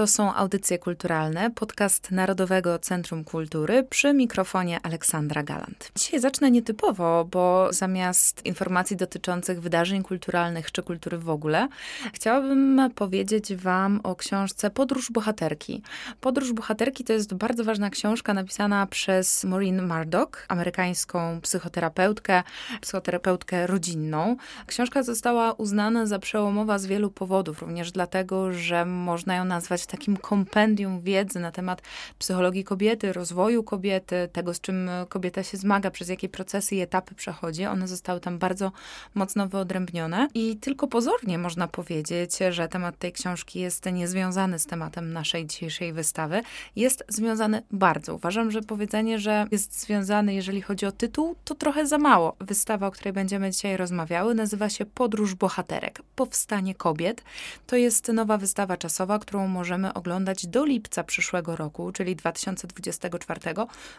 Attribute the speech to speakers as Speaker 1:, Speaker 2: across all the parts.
Speaker 1: To są audycje kulturalne, podcast Narodowego Centrum Kultury przy mikrofonie Aleksandra Galant. Dzisiaj zacznę nietypowo, bo zamiast informacji dotyczących wydarzeń kulturalnych czy kultury w ogóle, chciałabym powiedzieć Wam o książce Podróż Bohaterki. Podróż Bohaterki to jest bardzo ważna książka napisana przez Maureen Murdoch, amerykańską psychoterapeutkę, psychoterapeutkę rodzinną. Książka została uznana za przełomowa z wielu powodów, również dlatego, że można ją nazwać takim kompendium wiedzy na temat psychologii kobiety, rozwoju kobiety, tego, z czym kobieta się zmaga, przez jakie procesy i etapy przechodzi. One zostały tam bardzo mocno wyodrębnione i tylko pozornie można powiedzieć, że temat tej książki jest niezwiązany z tematem naszej dzisiejszej wystawy. Jest związany bardzo. Uważam, że powiedzenie, że jest związany, jeżeli chodzi o tytuł, to trochę za mało. Wystawa, o której będziemy dzisiaj rozmawiały, nazywa się Podróż Bohaterek. Powstanie kobiet. To jest nowa wystawa czasowa, którą może możemy oglądać do lipca przyszłego roku, czyli 2024,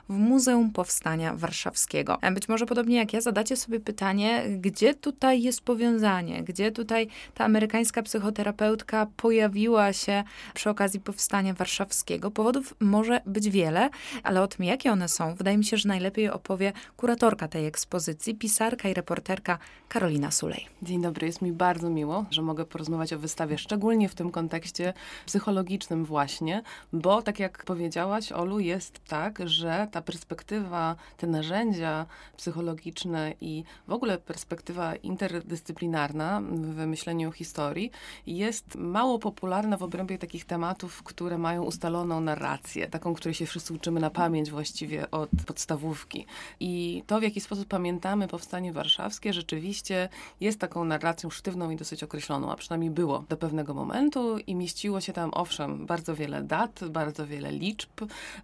Speaker 1: w Muzeum Powstania Warszawskiego. E, być może podobnie jak ja zadacie sobie pytanie, gdzie tutaj jest powiązanie, gdzie tutaj ta amerykańska psychoterapeutka pojawiła się przy okazji Powstania Warszawskiego. Powodów może być wiele, ale o tym, jakie one są, wydaje mi się, że najlepiej opowie kuratorka tej ekspozycji, pisarka i reporterka Karolina Sulej.
Speaker 2: Dzień dobry, jest mi bardzo miło, że mogę porozmawiać o wystawie, szczególnie w tym kontekście psychologii psychologicznym właśnie, bo tak jak powiedziałaś, Olu, jest tak, że ta perspektywa, te narzędzia psychologiczne i w ogóle perspektywa interdyscyplinarna w myśleniu historii jest mało popularna w obrębie takich tematów, które mają ustaloną narrację, taką, której się wszyscy uczymy na pamięć właściwie od podstawówki. I to, w jaki sposób pamiętamy powstanie warszawskie, rzeczywiście jest taką narracją sztywną i dosyć określoną, a przynajmniej było do pewnego momentu i mieściło się tam owszem, bardzo wiele dat, bardzo wiele liczb,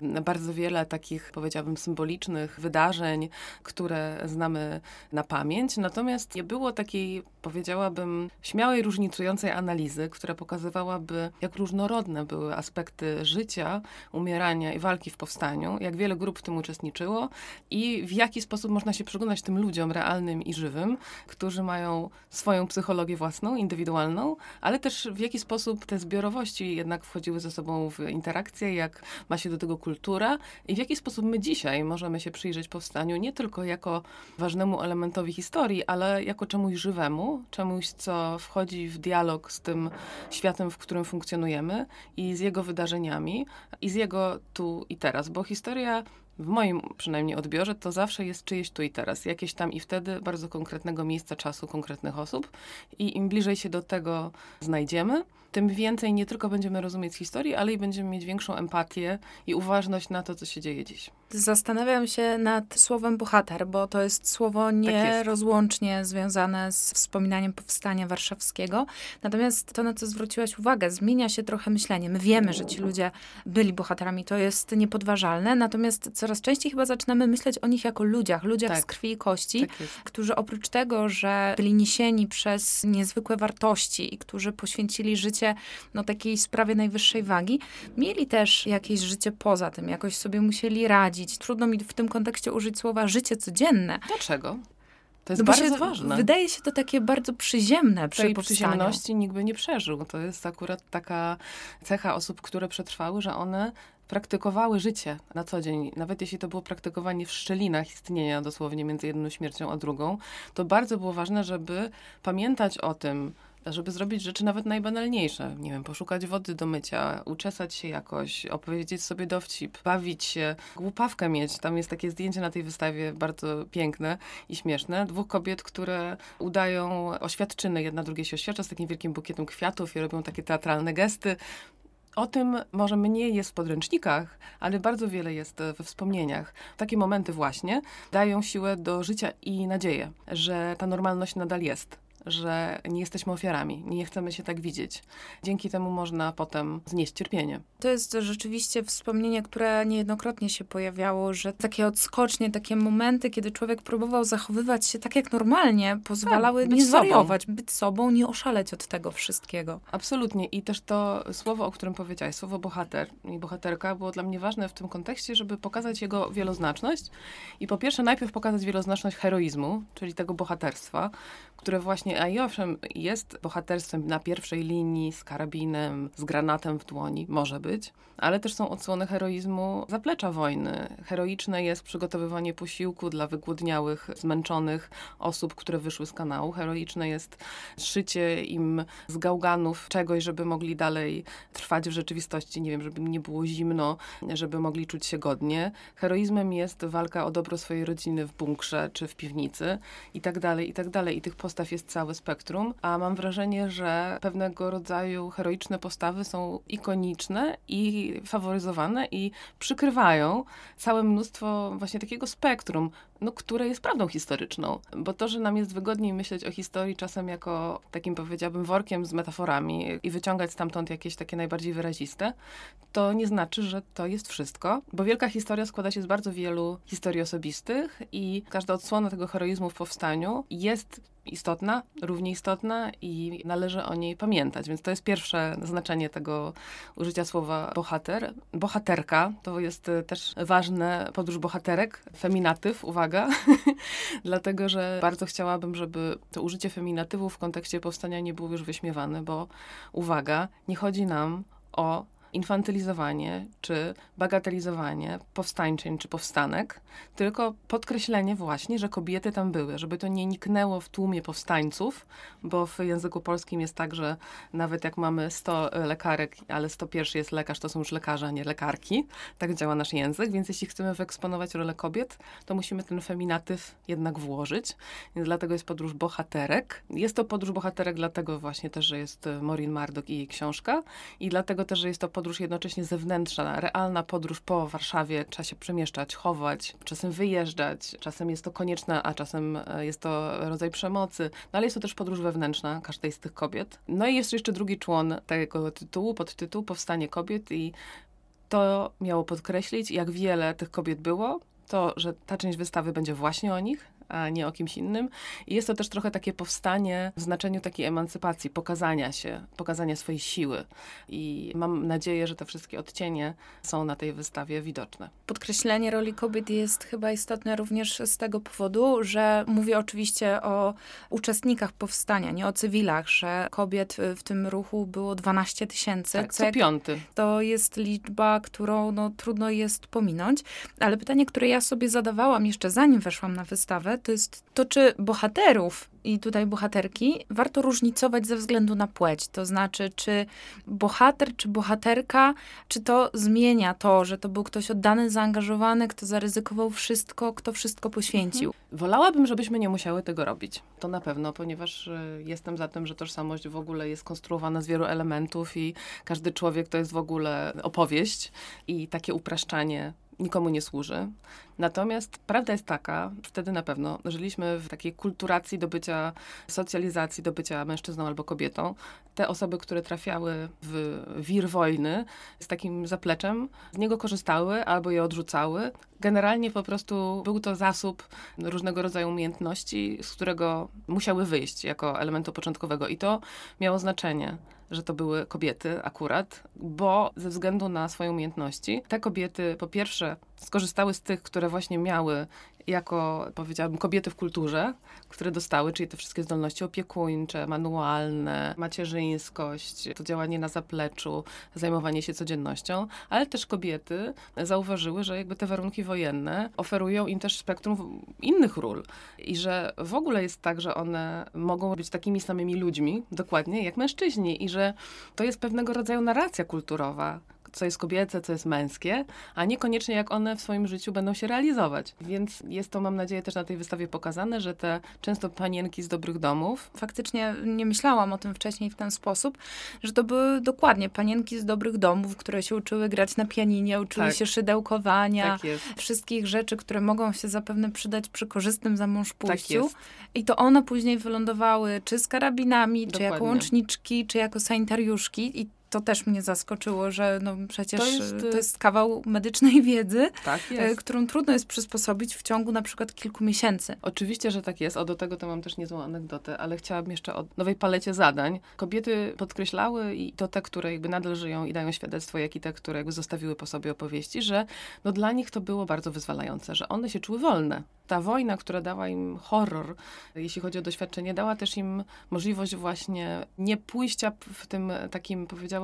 Speaker 2: bardzo wiele takich, powiedziałabym, symbolicznych wydarzeń, które znamy na pamięć. Natomiast nie było takiej, powiedziałabym, śmiałej, różnicującej analizy, która pokazywałaby, jak różnorodne były aspekty życia, umierania i walki w powstaniu, jak wiele grup w tym uczestniczyło i w jaki sposób można się przyglądać tym ludziom realnym i żywym, którzy mają swoją psychologię własną, indywidualną, ale też w jaki sposób te zbiorowości jednak wchodziły ze sobą w interakcję, jak ma się do tego kultura i w jaki sposób my dzisiaj możemy się przyjrzeć powstaniu nie tylko jako ważnemu elementowi historii, ale jako czemuś żywemu, czemuś, co wchodzi w dialog z tym światem, w którym funkcjonujemy i z jego wydarzeniami i z jego tu i teraz, bo historia w moim przynajmniej odbiorze, to zawsze jest czyjeś tu i teraz, jakieś tam i wtedy bardzo konkretnego miejsca, czasu, konkretnych osób. I im bliżej się do tego znajdziemy, tym więcej nie tylko będziemy rozumieć historii, ale i będziemy mieć większą empatię i uważność na to, co się dzieje dziś.
Speaker 1: Zastanawiam się nad słowem bohater, bo to jest słowo tak nierozłącznie tak związane z wspominaniem powstania warszawskiego. Natomiast to, na co zwróciłaś uwagę, zmienia się trochę myślenie. My wiemy, że ci ludzie byli bohaterami, to jest niepodważalne, natomiast coraz częściej chyba zaczynamy myśleć o nich jako ludziach, ludziach tak. z krwi i kości, tak którzy oprócz tego, że byli niesieni przez niezwykłe wartości i którzy poświęcili życie no, takiej sprawie najwyższej wagi, mieli też jakieś życie poza tym, jakoś sobie musieli radzić, prowadzić. Trudno mi w tym kontekście użyć słowa życie codzienne.
Speaker 2: Dlaczego? To jest no bardzo się, ważne.
Speaker 1: Wydaje się to takie bardzo przyziemne przy
Speaker 2: Tej
Speaker 1: powstaniu.
Speaker 2: przyziemności nikt by nie przeżył. To jest akurat taka cecha osób, które przetrwały, że one praktykowały życie na co dzień, nawet jeśli to było praktykowanie w szczelinach istnienia dosłownie między jedną śmiercią a drugą, to bardzo było ważne, żeby pamiętać o tym, żeby zrobić rzeczy nawet najbanalniejsze. Nie wiem, poszukać wody do mycia, uczesać się jakoś, opowiedzieć sobie dowcip, bawić się, głupawkę mieć. Tam jest takie zdjęcie na tej wystawie bardzo piękne i śmieszne. Dwóch kobiet, które udają oświadczyny, jedna drugiej się oświadcza z takim wielkim bukietem kwiatów i robią takie teatralne gesty. O tym może mniej jest w podręcznikach, ale bardzo wiele jest we wspomnieniach. Takie momenty właśnie dają siłę do życia i nadzieję, że ta normalność nadal jest że nie jesteśmy ofiarami, nie chcemy się tak widzieć. Dzięki temu można potem znieść cierpienie.
Speaker 1: To jest rzeczywiście wspomnienie, które niejednokrotnie się pojawiało, że takie odskocznie, takie momenty, kiedy człowiek próbował zachowywać się tak jak normalnie, pozwalały tak, nie zwariować, być sobą, nie oszaleć od tego wszystkiego.
Speaker 2: Absolutnie. I też to słowo, o którym powiedziałaś, słowo bohater i bohaterka było dla mnie ważne w tym kontekście, żeby pokazać jego wieloznaczność. I po pierwsze najpierw pokazać wieloznaczność heroizmu, czyli tego bohaterstwa, które właśnie, a i owszem, jest bohaterstwem na pierwszej linii z karabinem, z granatem w dłoni, może być, ale też są odsłony heroizmu zaplecza wojny. Heroiczne jest przygotowywanie posiłku dla wygłodniałych, zmęczonych osób, które wyszły z kanału. Heroiczne jest szycie im z gałganów czegoś, żeby mogli dalej trwać w rzeczywistości, nie wiem, żeby nie było zimno, żeby mogli czuć się godnie. Heroizmem jest walka o dobro swojej rodziny w bunkrze czy w piwnicy i tak dalej, i tak dalej. I tych postaw jest całe spektrum, a mam wrażenie, że pewnego rodzaju heroiczne postawy są ikoniczne i faworyzowane i przykrywają całe mnóstwo właśnie takiego spektrum, no, które jest prawdą historyczną. Bo to, że nam jest wygodniej myśleć o historii czasem jako takim, powiedziałabym, workiem z metaforami i wyciągać stamtąd jakieś takie najbardziej wyraziste, to nie znaczy, że to jest wszystko, bo wielka historia składa się z bardzo wielu historii osobistych i każda odsłona tego heroizmu w powstaniu jest istotna, równie istotna i należy o niej pamiętać. Więc to jest pierwsze znaczenie tego użycia słowa bohater. Bohaterka to jest e, też ważne, podróż bohaterek, feminatyw, uwaga, dlatego że bardzo chciałabym, żeby to użycie feminatywu w kontekście powstania nie było już wyśmiewane, bo uwaga, nie chodzi nam o infantylizowanie czy bagatelizowanie powstańczyn czy powstanek, tylko podkreślenie właśnie, że kobiety tam były, żeby to nie niknęło w tłumie powstańców, bo w języku polskim jest tak, że nawet jak mamy 100 lekarek, ale 101 jest lekarz, to są już lekarze, a nie lekarki. Tak działa nasz język, więc jeśli chcemy wyeksponować rolę kobiet, to musimy ten feminatyw jednak włożyć. Więc dlatego jest podróż bohaterek. Jest to podróż bohaterek dlatego właśnie też, że jest Maureen Marduk i jej książka i dlatego też, że jest to podróż jednocześnie zewnętrzna, realna podróż po Warszawie. Trzeba się przemieszczać, chować, czasem wyjeżdżać, czasem jest to konieczne, a czasem e, jest to rodzaj przemocy. No ale jest to też podróż wewnętrzna każdej z tych kobiet. No i jest jeszcze drugi człon tego tytułu, podtytuł Powstanie kobiet i to miało podkreślić, jak wiele tych kobiet było, to, że ta część wystawy będzie właśnie o nich, a nie o kimś innym. I jest to też trochę takie powstanie w znaczeniu takiej emancypacji, pokazania się, pokazania swojej siły. I mam nadzieję, że te wszystkie odcienie są na tej wystawie widoczne.
Speaker 1: Podkreślenie roli kobiet jest chyba istotne również z tego powodu, że mówię oczywiście o uczestnikach powstania, nie o cywilach, że kobiet w tym ruchu było 12 tysięcy.
Speaker 2: Tak, co piąty.
Speaker 1: To jest liczba, którą no, trudno jest pominąć. Ale pytanie, które ja sobie zadawałam jeszcze zanim weszłam na wystawę, to jest to, czy bohaterów i tutaj bohaterki warto różnicować ze względu na płeć. To znaczy, czy bohater, czy bohaterka, czy to zmienia to, że to był ktoś oddany, zaangażowany, kto zaryzykował wszystko, kto wszystko poświęcił. Mhm.
Speaker 2: Wolałabym, żebyśmy nie musiały tego robić. To na pewno, ponieważ y, jestem za tym, że tożsamość w ogóle jest konstruowana z wielu elementów i każdy człowiek to jest w ogóle opowieść i takie upraszczanie nikomu nie służy. Natomiast prawda jest taka, wtedy na pewno żyliśmy w takiej kulturacji do bycia, socjalizacji do bycia mężczyzną albo kobietą. Te osoby, które trafiały w wir wojny z takim zapleczem, z niego korzystały albo je odrzucały. Generalnie po prostu był to zasób różnego rodzaju umiejętności, z którego musiały wyjść jako elementu początkowego i to miało znaczenie że to były kobiety akurat, bo ze względu na swoje umiejętności, te kobiety po pierwsze skorzystały z tych, które właśnie miały jako, powiedziałabym, kobiety w kulturze, które dostały, czyli te wszystkie zdolności opiekuńcze, manualne, macierzyńskość, to działanie na zapleczu, zajmowanie się codziennością, ale też kobiety zauważyły, że jakby te warunki wojenne oferują im też spektrum innych ról. I że w ogóle jest tak, że one mogą być takimi samymi ludźmi, dokładnie, jak mężczyźni i że to jest pewnego rodzaju narracja kulturowa, co jest kobiece, co jest męskie, a niekoniecznie jak one w swoim życiu będą się realizować. Więc jest to, mam nadzieję, też na tej wystawie pokazane, że te często panienki z dobrych domów.
Speaker 1: Faktycznie nie myślałam o tym wcześniej w ten sposób, że to były dokładnie panienki z dobrych domów, które się uczyły grać na pianinie, uczyły tak. się szydełkowania, tak wszystkich rzeczy, które mogą się zapewne przydać przy korzystnym zamążpójściu. Tak I to one później wylądowały czy z karabinami, Dokładnie. czy jako łączniczki, czy jako sanitariuszki. I to też mnie zaskoczyło, że no przecież
Speaker 2: To
Speaker 1: to
Speaker 2: jest,
Speaker 1: jest,
Speaker 2: y-
Speaker 1: kawałek medycznej wiedzy,
Speaker 2: Tak
Speaker 1: e, którą trudno jest przysposobić w ciągu na przykład kilku miesięcy.
Speaker 2: Oczywiście, że tak jest. O, do tego to mam też niezłą anegdotę, ale chciałabym jeszcze o nowej palecie zadań. Kobiety podkreślały, i to te, które jakby nadal żyją i dają świadectwo, jak i te, które jakby zostawiły po sobie opowieści, że no dla nich to było bardzo wyzwalające, że one się czuły wolne. Ta wojna, która dała im horror, jeśli chodzi o doświadczenie, dała też im możliwość właśnie nie pójścia w tym takim, powiedziałabym,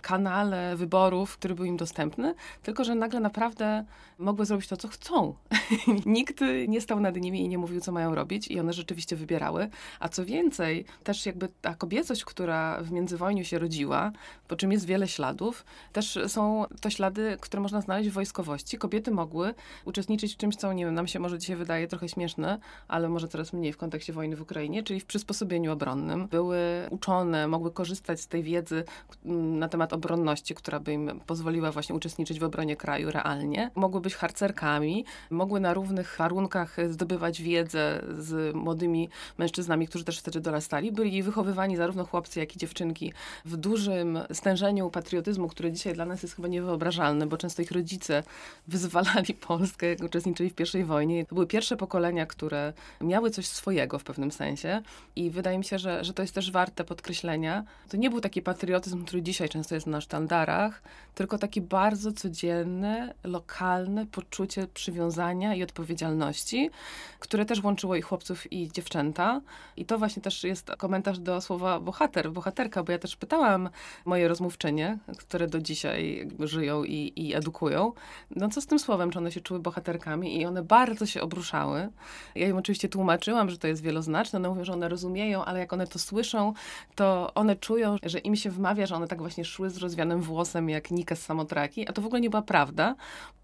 Speaker 2: kanale wyborów, który był im dostępny, tylko że nagle naprawdę mogły zrobić to, co chcą. Nikt nie stał nad nimi i nie mówił, co mają robić i one rzeczywiście wybierały. A co więcej, też jakby ta kobiecość, która w międzywojniu się rodziła, po czym jest wiele śladów, też są to ślady, które można znaleźć w wojskowości. Kobiety mogły uczestniczyć w czymś, co nie wiem, nam się może dzisiaj wydaje trochę śmieszne, ale może coraz mniej w kontekście wojny w Ukrainie, czyli w przysposobieniu obronnym. Były uczone, mogły korzystać z tej wiedzy na temat obronności, która by im pozwoliła właśnie uczestniczyć w obronie kraju realnie. Mogły być harcerkami, mogły na równych warunkach zdobywać wiedzę z młodymi mężczyznami, którzy też wtedy dorastali. Byli wychowywani zarówno chłopcy, jak i dziewczynki w dużym stężeniu patriotyzmu, który dzisiaj dla nas jest chyba niewyobrażalny, bo często ich rodzice wyzwalali Polskę, uczestniczyli w I wojnie. To były pierwsze pokolenia, które miały coś swojego w pewnym sensie i wydaje mi się, że, że to jest też warte podkreślenia. To nie był taki patriotyzm, który dzisiaj często jest na sztandarach, tylko taki bardzo codzienny, lokalny poczucie przywiązania i odpowiedzialności, które też łączyło i chłopców, i dziewczęta. I to właśnie też jest komentarz do słowa bohater, bohaterka, bo ja też pytałam moje rozmówczynie, które do dzisiaj żyją i, i edukują, no co z tym słowem, czy one się czuły bohaterkami i one bardzo się obruszały. Ja im oczywiście tłumaczyłam, że to jest wieloznaczne, one mówią, że one rozumieją, ale jak one to słyszą, to one czują, że im się wmawia, że one tak właśnie szły z rozwianym włosem jak Nika z Samotraki, a to w ogóle nie była prawda.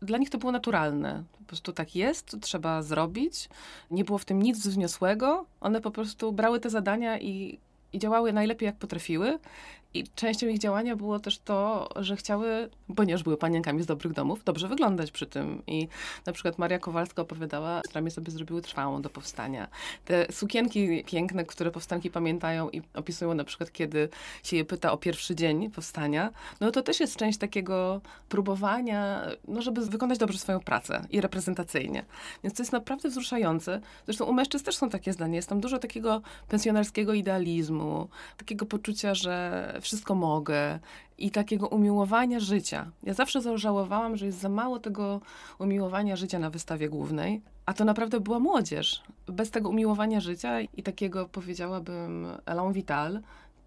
Speaker 2: Dla nich to było naturalne. Po prostu tak jest, to trzeba zrobić. Nie było w tym nic wzniosłego. One po prostu brały te zadania i, i działały najlepiej, jak potrafiły. I częścią ich działania było też to, że chciały, ponieważ były panienkami z dobrych domów, dobrze wyglądać przy tym. I na przykład Maria Kowalska opowiadała, że ramię sobie zrobiły trwałą do powstania. Te sukienki piękne, które powstanki pamiętają i opisują na przykład, kiedy się je pyta o pierwszy dzień powstania, no to też jest część takiego próbowania, no żeby wykonać dobrze swoją pracę i reprezentacyjnie. Więc to jest naprawdę wzruszające. Zresztą u mężczyzn też są takie zdania. Jest tam dużo takiego pensjonarskiego idealizmu, takiego poczucia, że wszystko mogę i takiego umiłowania życia. Ja zawsze zażałowałam, że jest za mało tego umiłowania życia na wystawie głównej, a to naprawdę była młodzież. Bez tego umiłowania życia i takiego, powiedziałabym, elan vital,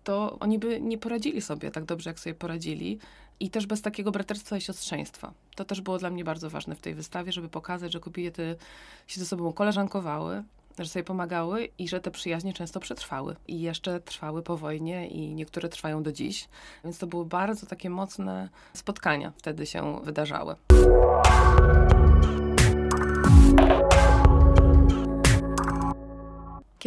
Speaker 2: to oni by nie poradzili sobie tak dobrze, jak sobie poradzili. I też bez takiego braterstwa i siostrzeństwa. To też było dla mnie bardzo ważne w tej wystawie, żeby pokazać, że kobiety się ze sobą koleżankowały, że sobie pomagały i że te przyjaźnie często przetrwały. I jeszcze trwały po wojnie i niektóre trwają do dziś. Więc to były bardzo takie mocne spotkania wtedy się wydarzały.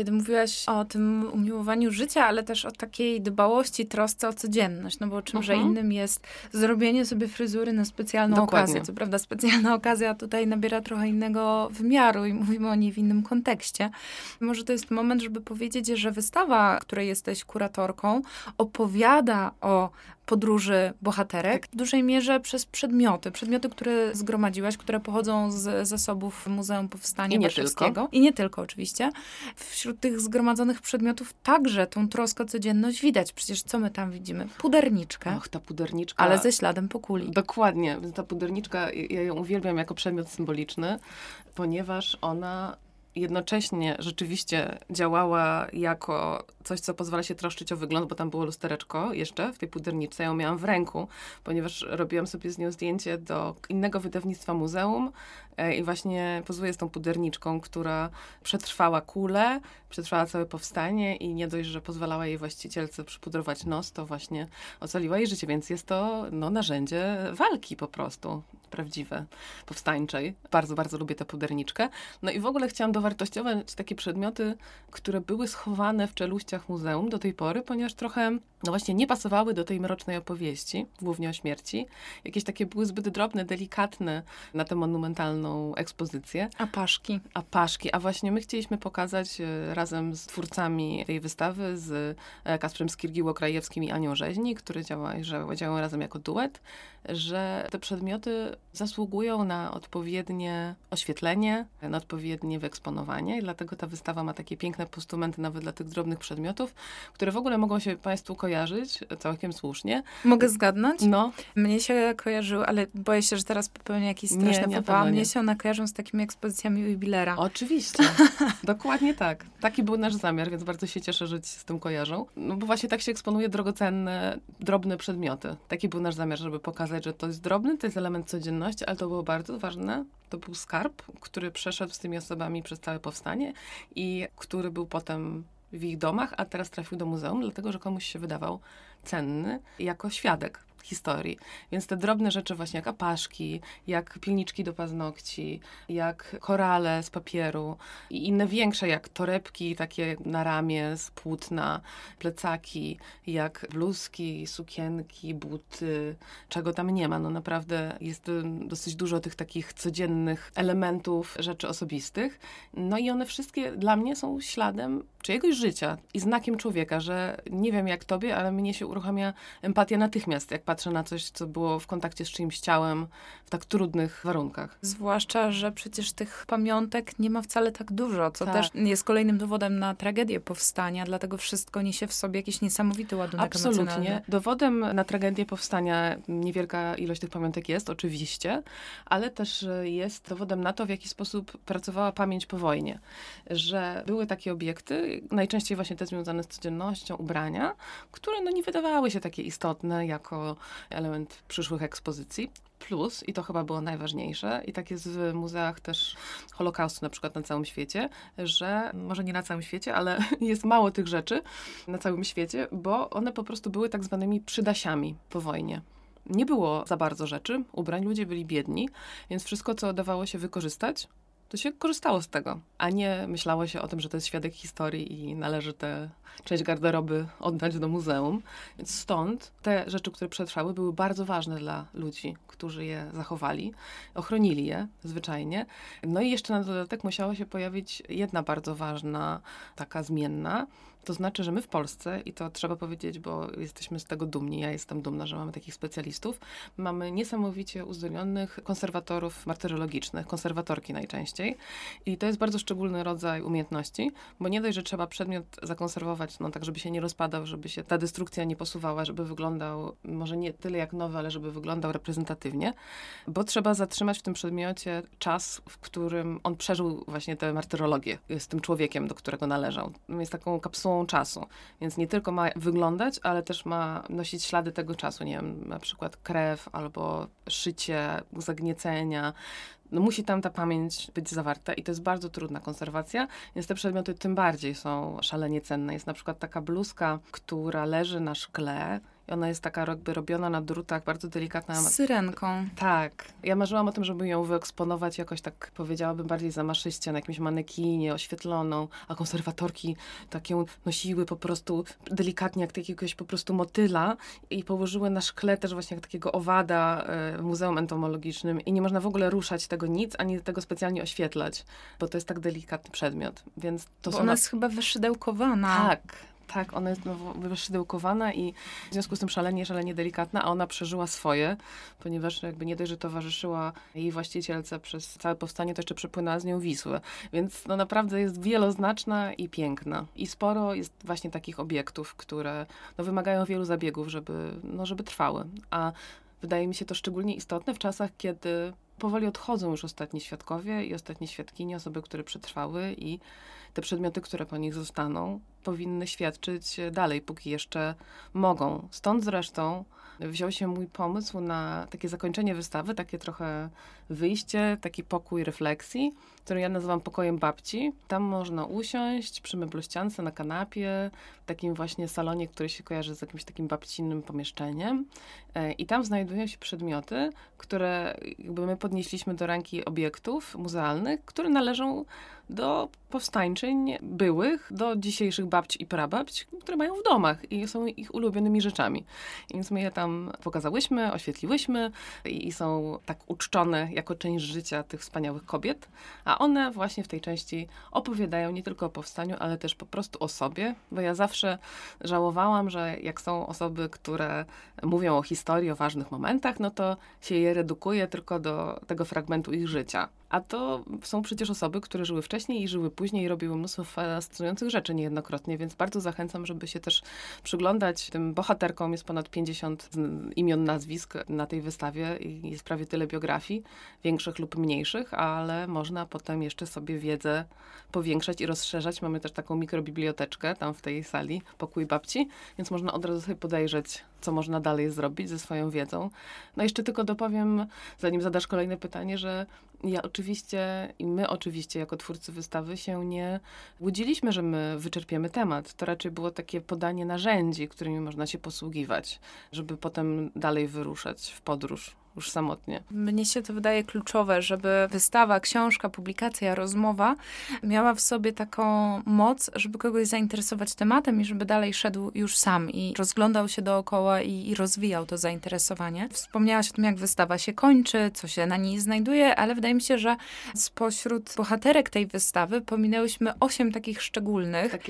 Speaker 1: Kiedy mówiłaś o tym umiłowaniu życia, ale też o takiej dbałości, trosce o codzienność, no bo czymże
Speaker 2: Mhm.
Speaker 1: innym jest zrobienie sobie fryzury na specjalną
Speaker 2: Dokładnie.
Speaker 1: okazję. Co prawda specjalna okazja tutaj nabiera trochę innego wymiaru i mówimy o niej w innym kontekście. Może to jest moment, żeby powiedzieć, że wystawa, której jesteś kuratorką, opowiada o podróży bohaterek w dużej mierze przez przedmioty. Przedmioty, które zgromadziłaś, które pochodzą z zasobów Muzeum Powstania
Speaker 2: I nie
Speaker 1: Warszawskiego. I nie tylko oczywiście. Wśród tych zgromadzonych przedmiotów także tą troskę codzienność widać. Przecież co my tam widzimy? Puderniczkę,
Speaker 2: Och, ta puderniczka.
Speaker 1: ale ze śladem po kuli.
Speaker 2: Dokładnie. Ta puderniczka, ja ją uwielbiam jako przedmiot symboliczny, ponieważ ona jednocześnie rzeczywiście działała jako coś, co pozwala się troszczyć o wygląd, bo tam było lustereczko jeszcze w tej puderniczce. Ja ją miałam w ręku, ponieważ robiłam sobie z nią zdjęcie do innego wydawnictwa muzeum e, i właśnie pozuję z tą puderniczką, która przetrwała kulę, przetrwała całe powstanie i nie dość, że pozwalała jej właścicielce przypudrować nos, to właśnie ocaliła jej życie, więc jest to no, narzędzie walki po prostu, prawdziwe, powstańczej. Bardzo, bardzo lubię tę puderniczkę. No i w ogóle chciałam dowartościować takie przedmioty, które były schowane w czeluściach muzeum do tej pory, ponieważ trochę, no właśnie, nie pasowały do tej mrocznej opowieści, głównie o śmierci. Jakieś takie były zbyt drobne, delikatne na tę monumentalną ekspozycję.
Speaker 1: A paszki.
Speaker 2: A paszki, a właśnie my chcieliśmy pokazać e, razem z twórcami tej wystawy, z e, Kasprem Skirgiło-Krajewskim i Anią Rzeźni, które działa, że działają razem jako duet, że te przedmioty zasługują na odpowiednie oświetlenie, na odpowiednie wyeksponowanie i dlatego ta wystawa ma takie piękne postumenty nawet dla tych drobnych przedmiotów, które w ogóle mogą się Państwu kojarzyć całkiem słusznie.
Speaker 1: Mogę zgadnąć?
Speaker 2: No,
Speaker 1: Mnie się kojarzyły, ale boję się, że teraz popełnię jakieś
Speaker 2: Nie,
Speaker 1: straszne
Speaker 2: nie, nie.
Speaker 1: Mnie się one kojarzą z takimi ekspozycjami jubilera.
Speaker 2: Oczywiście. Dokładnie tak. Taki był nasz zamiar, więc bardzo się cieszę, że ci się z tym kojarzą. No bo właśnie tak się eksponuje drogocenne, drobne przedmioty. Taki był nasz zamiar, żeby pokazać, że to jest drobny, to jest element codzienności, ale to było bardzo ważne. To był skarb, który przeszedł z tymi osobami przez całe powstanie i który był potem w ich domach, a teraz trafił do muzeum, dlatego że komuś się wydawał cenny jako świadek historii. Więc te drobne rzeczy właśnie jak apaszki, jak pilniczki do paznokci, jak korale z papieru i inne większe jak torebki takie na ramię z płótna, plecaki, jak bluzki, sukienki, buty, czego tam nie ma. No naprawdę jest dosyć dużo tych takich codziennych elementów, rzeczy osobistych. No i one wszystkie dla mnie są śladem czyjegoś życia i znakiem człowieka, że nie wiem jak tobie, ale mnie się uruchamia empatia natychmiast, jak patrzę na coś, co było w kontakcie z czyimś ciałem w tak trudnych warunkach.
Speaker 1: Zwłaszcza, że przecież tych pamiątek nie ma wcale tak dużo, co
Speaker 2: Tak.
Speaker 1: też jest kolejnym dowodem na tragedię powstania, dlatego wszystko niesie w sobie jakiś niesamowity ładunek
Speaker 2: Absolutnie.
Speaker 1: emocjonalny.
Speaker 2: Dowodem na tragedię powstania niewielka ilość tych pamiątek jest, oczywiście, ale też e, jest dowodem na to, w jaki sposób pracowała pamięć po wojnie. Że były takie obiekty, najczęściej właśnie te związane z codziennością, ubrania, które no nie wydawały się takie istotne jako element przyszłych ekspozycji. Plus, i to chyba było najważniejsze, i tak jest w muzeach też Holokaustu na przykład na całym świecie, że może nie na całym świecie, ale jest mało tych rzeczy na całym świecie, bo one po prostu były tak zwanymi przydasiami po wojnie. Nie było za bardzo rzeczy, ubrań, ludzie byli biedni, więc wszystko, co dawało się wykorzystać, to się korzystało z tego, a nie myślało się o tym, że to jest świadek historii i należy tę część garderoby oddać do muzeum. Więc stąd te rzeczy, które przetrwały, były bardzo ważne dla ludzi, którzy je zachowali, ochronili je zwyczajnie. No i jeszcze na dodatek musiała się pojawić jedna bardzo ważna taka zmienna, to znaczy, że my w Polsce, i to trzeba powiedzieć, bo jesteśmy z tego dumni, ja jestem dumna, że mamy takich specjalistów, mamy niesamowicie uzdolnionych konserwatorów martyrologicznych, konserwatorki najczęściej. I to jest bardzo szczególny rodzaj umiejętności, bo nie dość, że trzeba przedmiot zakonserwować, no tak, żeby się nie rozpadał, żeby się ta destrukcja nie posuwała, żeby wyglądał może nie tyle jak nowy, ale żeby wyglądał reprezentatywnie, bo trzeba zatrzymać w tym przedmiocie czas, w którym on przeżył właśnie tę martyrologię z tym człowiekiem, do którego należał. Jest taką kapsułą czasu, więc nie tylko ma wyglądać, ale też ma nosić ślady tego czasu, nie wiem, na przykład krew albo szycie, zagniecenia, no musi tam ta pamięć być zawarta i to jest bardzo trudna konserwacja, więc te przedmioty tym bardziej są szalenie cenne. Jest na przykład taka bluzka, która leży na szkle i ona jest taka jakby robiona na drutach, bardzo delikatna.
Speaker 1: Z syrenką.
Speaker 2: Tak. Ja marzyłam o tym, żeby ją wyeksponować jakoś tak, powiedziałabym, bardziej zamaszyście, na jakimś manekinie, oświetloną, a konserwatorki tak ją nosiły po prostu delikatnie, jak jakiegoś po prostu motyla i położyły na szkle też właśnie jak takiego owada e, w Muzeum Entomologicznym i nie można w ogóle ruszać tego nic, ani tego specjalnie oświetlać, bo to jest tak delikatny przedmiot, więc to
Speaker 1: Bo
Speaker 2: są...
Speaker 1: ona
Speaker 2: na-
Speaker 1: jest chyba wyszydełkowana.
Speaker 2: tak, tak, ona jest wyszydełkowana i w związku z tym szalenie, szalenie delikatna, a ona przeżyła swoje, ponieważ jakby nie dość, że towarzyszyła jej właścicielce przez całe powstanie, to jeszcze przepłynęła z nią Wisłę. Więc no naprawdę jest wieloznaczna i piękna. I sporo jest właśnie takich obiektów, które no, wymagają wielu zabiegów, żeby, no, żeby trwały. A wydaje mi się to szczególnie istotne w czasach, kiedy powoli odchodzą już ostatni świadkowie i ostatnie świadkinie, osoby, które przetrwały i te przedmioty, które po nich zostaną, powinny świadczyć dalej, póki jeszcze mogą. Stąd zresztą wziął się mój pomysł na takie zakończenie wystawy, takie trochę wyjście, taki pokój refleksji, który ja nazywam pokojem babci. Tam można usiąść przy meblościance na kanapie, w takim właśnie salonie, który się kojarzy z jakimś takim babcinnym pomieszczeniem. E, I tam znajdują się przedmioty, które jakby my podnieśliśmy do ranki obiektów muzealnych, które należą do powstańczyń byłych, do dzisiejszych babci i prababć, które mają w domach i są ich ulubionymi rzeczami. Więc my je tam pokazałyśmy, oświetliłyśmy i są tak uczczone jako część życia tych wspaniałych kobiet, a one właśnie w tej części opowiadają nie tylko o powstaniu, ale też po prostu o sobie, bo ja zawsze żałowałam, że jak są osoby, które mówią o historii, o ważnych momentach, no to się je redukuje tylko do tego fragmentu ich życia. A to są przecież osoby, które żyły wcześniej i żyły później i robiły mnóstwo fascynujących rzeczy niejednokrotnie, więc bardzo zachęcam, żeby się też przyglądać tym bohaterkom. Jest ponad 50 imion, nazwisk na tej wystawie i jest prawie tyle biografii, większych lub mniejszych, ale można potem jeszcze sobie wiedzę powiększać i rozszerzać. Mamy też taką mikrobiblioteczkę tam w tej sali, pokój babci, więc można od razu sobie podejrzeć, co można dalej zrobić ze swoją wiedzą. No jeszcze tylko dopowiem, zanim zadasz kolejne pytanie, że ja oczywiście i my oczywiście jako twórcy wystawy się nie łudziliśmy, że my wyczerpiemy temat. To raczej było takie podanie narzędzi, którymi można się posługiwać, żeby potem dalej wyruszać w podróż już samotnie.
Speaker 1: Mnie się to wydaje kluczowe, żeby wystawa, książka, publikacja, rozmowa miała w sobie taką moc, żeby kogoś zainteresować tematem i żeby dalej szedł już sam i rozglądał się dookoła i, i rozwijał to zainteresowanie. Wspomniałaś o tym, jak wystawa się kończy, co się na niej znajduje, ale wydaje mi się, że spośród bohaterek tej wystawy pominęłyśmy osiem takich szczególnych,
Speaker 2: Tak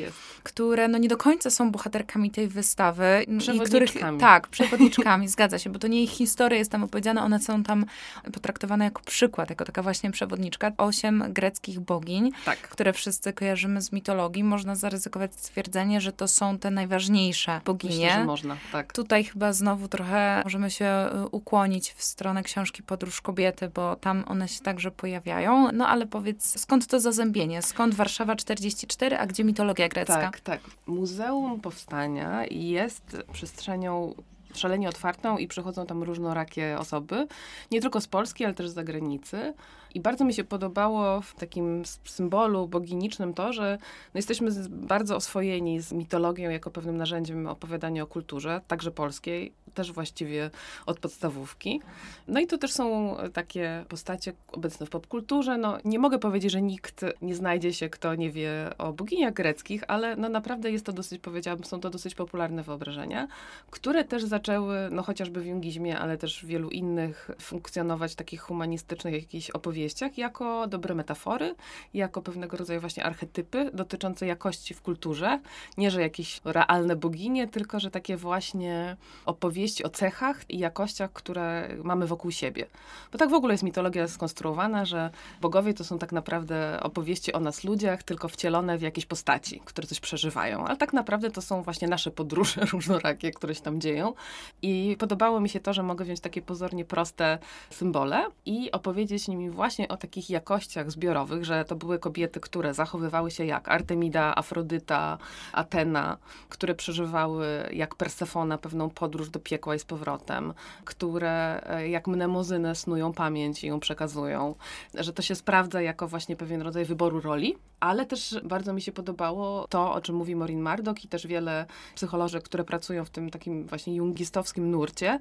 Speaker 1: które no nie do końca są bohaterkami tej wystawy. I których,
Speaker 2: Przewodniczkami.
Speaker 1: tak, przewodniczkami, zgadza się, bo to nie ich historia jest tam opowiedziana, one są tam potraktowane jako przykład, jako taka właśnie przewodniczka. Osiem greckich bogiń,
Speaker 2: Tak.
Speaker 1: które wszyscy kojarzymy z mitologii. Można zaryzykować stwierdzenie, że to są te najważniejsze boginie.
Speaker 2: Myślę, że można, tak.
Speaker 1: Tutaj chyba znowu trochę możemy się y, ukłonić w stronę książki Podróż kobiety, bo tam one się także pojawiają. No ale powiedz, skąd to zazębienie? Skąd Warszawa 44, a gdzie mitologia grecka?
Speaker 2: Tak, tak. Muzeum Powstania jest przestrzenią szalenie otwartą i przychodzą tam różnorakie osoby, nie tylko z Polski, ale też z zagranicy. I bardzo mi się podobało w takim symbolu boginicznym to, że no jesteśmy bardzo oswojeni z mitologią jako pewnym narzędziem opowiadania o kulturze, także polskiej, też właściwie od podstawówki. No i to też są takie postacie obecne w popkulturze. No, nie mogę powiedzieć, że nikt nie znajdzie się, kto nie wie o boginiach greckich, ale no naprawdę jest to dosyć, powiedziałabym, są to dosyć popularne wyobrażenia, które też zaczęły, no chociażby w jungizmie, ale też w wielu innych funkcjonować takich humanistycznych jakichś opowieściach, jako dobre metafory, jako pewnego rodzaju właśnie archetypy dotyczące jakości w kulturze. Nie, że jakieś realne boginie, tylko że takie właśnie opowieści o cechach i jakościach, które mamy wokół siebie. Bo tak w ogóle jest mitologia skonstruowana, że bogowie to są tak naprawdę opowieści o nas ludziach, tylko wcielone w jakieś postaci, które coś przeżywają. Ale tak naprawdę to są właśnie nasze podróże różnorakie, które się tam dzieją. I podobało mi się to, że mogę wziąć takie pozornie proste symbole i opowiedzieć nimi właśnie o takich jakościach zbiorowych, że to były kobiety, które zachowywały się jak Artemida, Afrodyta, Atena, które przeżywały jak Persefona pewną podróż do piekła i z powrotem, które e, jak mnemozynę snują pamięć i ją przekazują, że to się sprawdza jako właśnie pewien rodzaj wyboru roli, ale też bardzo mi się podobało to, o czym mówi Maureen Murdoch i też wiele psycholożek, które pracują w tym takim właśnie jungistowskim nurcie,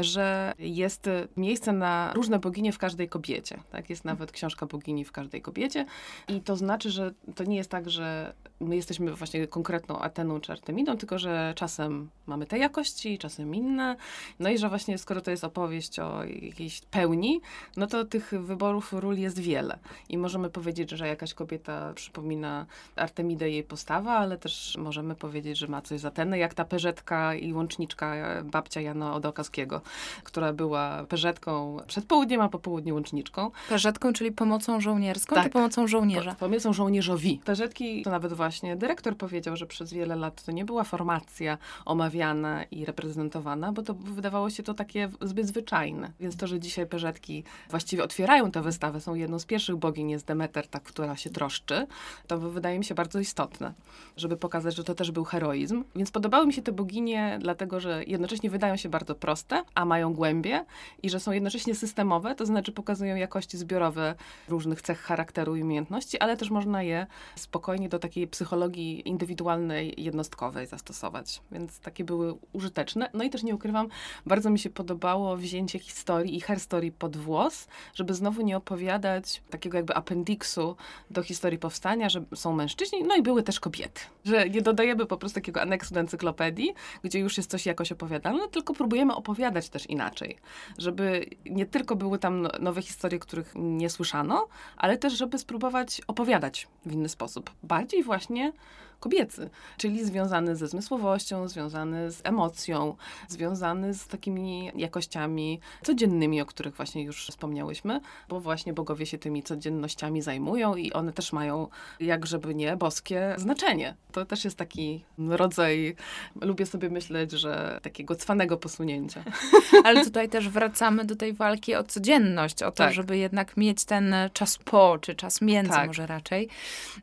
Speaker 2: że jest miejsce na różne boginie w każdej kobiecie. Tak? Jest nawet książka bogini w każdej kobiecie i to znaczy, że to nie jest tak, że my jesteśmy właśnie konkretną Ateną czy Artemidą, tylko że czasem mamy te jakości, czasem inne. No i że właśnie skoro to jest opowieść o jakiejś pełni, no to tych wyborów ról jest wiele. I możemy powiedzieć, że jakaś kobieta przypomina Artemidę jej postawa, ale też możemy powiedzieć, że ma coś z Ateny, jak ta perzetka i łączniczka babcia Jana Odokaskiego, która była perzetką przed południem, a po południu łączniczką.
Speaker 1: Perzetką, czyli pomocą żołnierską,
Speaker 2: Tak.
Speaker 1: czy pomocą żołnierza?
Speaker 2: Po- Pomysł żołnierzowi. Perzetki, to nawet właśnie dyrektor powiedział, że przez wiele lat to nie była formacja omawiana i reprezentowana, bo to wydawało się to takie zbyt zwyczajne. Więc to, że dzisiaj perzetki właściwie otwierają tę wystawę, są jedną z pierwszych bogiń, jest Demeter, ta, która się troszczy, to wydaje mi się bardzo istotne, żeby pokazać, że to też był heroizm. Więc podobały mi się te boginie, dlatego że jednocześnie wydają się bardzo proste, a mają głębie i że są jednocześnie systemowe, to znaczy pokazują jakości zbiorowe różnych cech charakteru i umiejętności, ale też można je spokojnie do takiej psychologii indywidualnej, jednostkowej zastosować. Więc takie były użyteczne. No i też nie ukrywam, bardzo mi się podobało wzięcie historii i herstory pod włos, żeby znowu nie opowiadać takiego jakby appendiksu do historii powstania, że są mężczyźni, no i były też kobiety. Że nie dodajemy po prostu takiego aneksu do encyklopedii, gdzie już jest coś jakoś opowiadane, tylko próbujemy opowiadać też inaczej. Żeby nie tylko były tam no- nowe historie, których nie słyszano, ale też, żeby spróbować opowiadać w inny sposób. Bardziej właśnie kobiecy, czyli związany ze zmysłowością, związany z emocją, związany z takimi jakościami codziennymi, o których właśnie już wspomniałyśmy, bo właśnie bogowie się tymi codziennościami zajmują i one też mają, jak żeby nie, boskie znaczenie. To też jest taki rodzaj, lubię sobie myśleć, że takiego cwanego posunięcia.
Speaker 1: Ale tutaj też wracamy do tej walki o codzienność, o to,
Speaker 2: Tak.
Speaker 1: żeby jednak mieć ten czas po, czy czas między
Speaker 2: Tak.
Speaker 1: może raczej.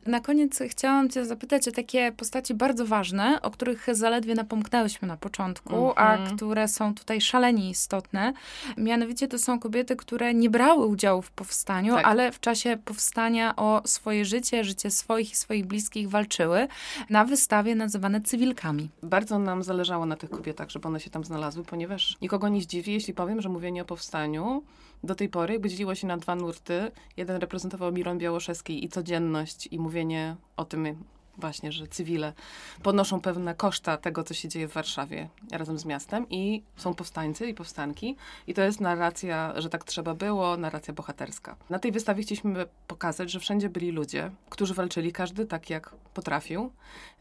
Speaker 1: Na koniec chciałam cię zapytać o takie postaci bardzo ważne, o których zaledwie napomknęłyśmy na początku, a
Speaker 2: Mhm.
Speaker 1: które są tutaj szalenie istotne. Mianowicie to są kobiety, które nie brały udziału w powstaniu,
Speaker 2: Tak.
Speaker 1: ale w czasie powstania o swoje życie, życie swoich i swoich bliskich walczyły na wystawie nazywane cywilkami.
Speaker 2: Bardzo nam zależało na tych kobietach, żeby one się tam znalazły, ponieważ nikogo nie zdziwi, jeśli powiem, że mówienie o powstaniu do tej pory jakby dzieliło się na dwa nurty. Jeden reprezentował Miron Białoszewski i codzienność i mówienie o tym właśnie, że cywile ponoszą pewne koszta tego, co się dzieje w Warszawie razem z miastem i są powstańcy i powstanki i to jest narracja, że tak trzeba było, narracja bohaterska. Na tej wystawie chcieliśmy pokazać, że wszędzie byli ludzie, którzy walczyli, każdy tak jak potrafił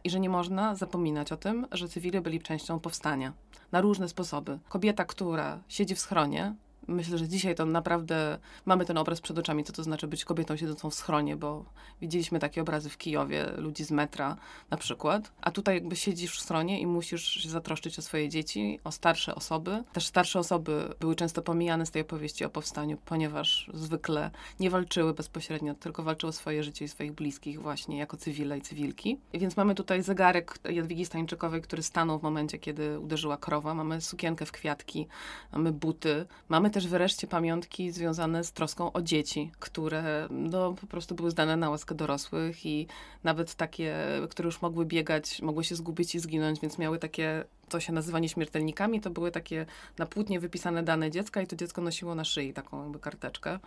Speaker 2: i że nie można zapominać o tym, że cywile byli częścią powstania na różne sposoby. Kobieta, która siedzi w schronie, myślę, że dzisiaj to naprawdę mamy ten obraz przed oczami, co to znaczy być kobietą siedzącą w schronie, bo widzieliśmy takie obrazy w Kijowie, ludzi z metra na przykład, a tutaj jakby siedzisz w schronie i musisz się zatroszczyć o swoje dzieci, o starsze osoby. Też starsze osoby były często pomijane z tej opowieści o powstaniu, ponieważ zwykle nie walczyły bezpośrednio, tylko walczyły swoje życie i swoich bliskich właśnie jako cywile i cywilki. Więc mamy tutaj zegarek Jadwigi Stańczykowej, który stanął w momencie, kiedy uderzyła krowa. Mamy sukienkę w kwiatki, mamy buty. Mamy też wreszcie pamiątki związane z troską o dzieci, które no, po prostu były zdane na łaskę dorosłych i nawet takie, które już mogły biegać, mogły się zgubić i zginąć, więc miały takie to się nazywa nieśmiertelnikami, to były takie na płótnie wypisane dane dziecka i to dziecko nosiło na szyi taką jakby karteczkę.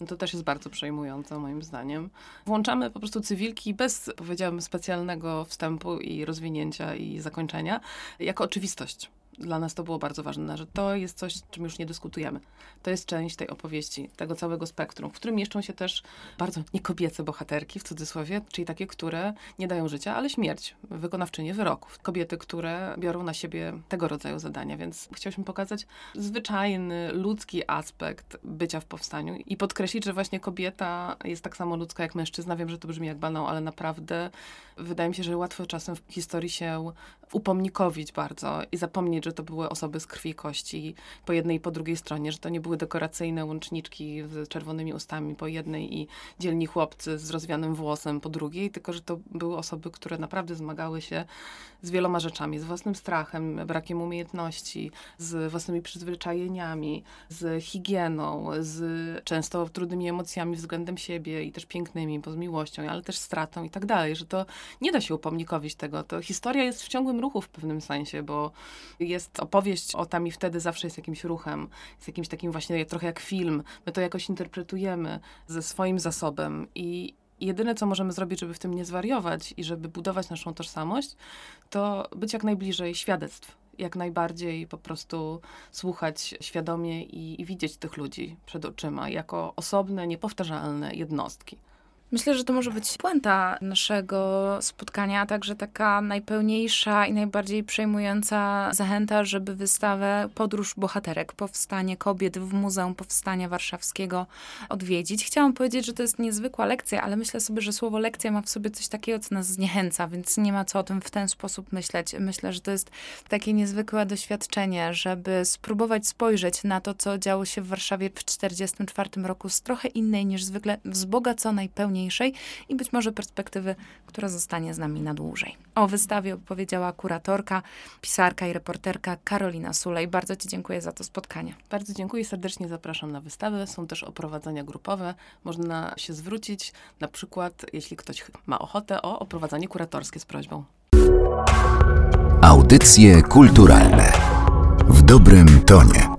Speaker 2: No To też jest bardzo przejmujące, moim zdaniem. Włączamy po prostu cywilki bez, powiedziałabym, specjalnego wstępu i rozwinięcia i zakończenia, jako oczywistość. Dla nas to było bardzo ważne, że to jest coś, czym już nie dyskutujemy. To jest część tej opowieści, tego całego spektrum, w którym mieszczą się też bardzo niekobiece bohaterki, w cudzysłowie, czyli takie, które nie dają życia, ale śmierć, wykonawczynie wyroków. Kobiety, które biorą na siebie tego rodzaju zadania, więc chcieliśmy pokazać zwyczajny, ludzki aspekt bycia w powstaniu i podkreślić, że właśnie kobieta jest tak samo ludzka jak mężczyzna. Wiem, że to brzmi jak banał, ale naprawdę wydaje mi się, że łatwo czasem w historii się upomnikowić bardzo i zapomnieć, że to były osoby z krwi i kości po jednej i po drugiej stronie, że to nie były dekoracyjne łączniki z czerwonymi ustami po jednej i dzielni chłopcy z rozwianym włosem po drugiej, tylko że to były osoby, które naprawdę zmagały się z wieloma rzeczami, z własnym strachem, brakiem umiejętności, z własnymi przyzwyczajeniami, z higieną, z często trudnymi emocjami względem siebie i też pięknymi, bo z miłością, ale też stratą i tak dalej, że to nie da się upomnikowić tego. To historia jest w ciągłym ruchu w pewnym sensie, bo jest opowieść o tam i wtedy zawsze jest jakimś ruchem, jest jakimś takim właśnie trochę jak film. My to jakoś interpretujemy ze swoim zasobem i jedyne, co możemy zrobić, żeby w tym nie zwariować i żeby budować naszą tożsamość, to być jak najbliżej świadectw. Jak najbardziej po prostu słuchać świadomie i, i widzieć tych ludzi przed oczyma jako osobne, niepowtarzalne jednostki.
Speaker 1: Myślę, że to może być puenta naszego spotkania, a także taka najpełniejsza i najbardziej przejmująca zachęta, żeby wystawę Podróż Bohaterek, Powstanie Kobiet w Muzeum Powstania Warszawskiego odwiedzić. Chciałam powiedzieć, że to jest niezwykła lekcja, ale myślę sobie, że słowo lekcja ma w sobie coś takiego, co nas zniechęca, więc nie ma co o tym w ten sposób myśleć. Myślę, że to jest takie niezwykłe doświadczenie, żeby spróbować spojrzeć na to, co działo się w Warszawie w 1944 roku z trochę innej niż zwykle wzbogaconej, pełniej teraźniejszej i być może perspektywy, która zostanie z nami na dłużej. O wystawie opowiedziała kuratorka, pisarka i reporterka Karolina Sulej. Bardzo Ci dziękuję za to spotkanie.
Speaker 2: Bardzo dziękuję, serdecznie zapraszam na wystawę. Są też oprowadzania grupowe. Można się zwrócić, na przykład, jeśli ktoś ma ochotę, o oprowadzanie kuratorskie z prośbą.
Speaker 3: Audycje kulturalne w dobrym tonie.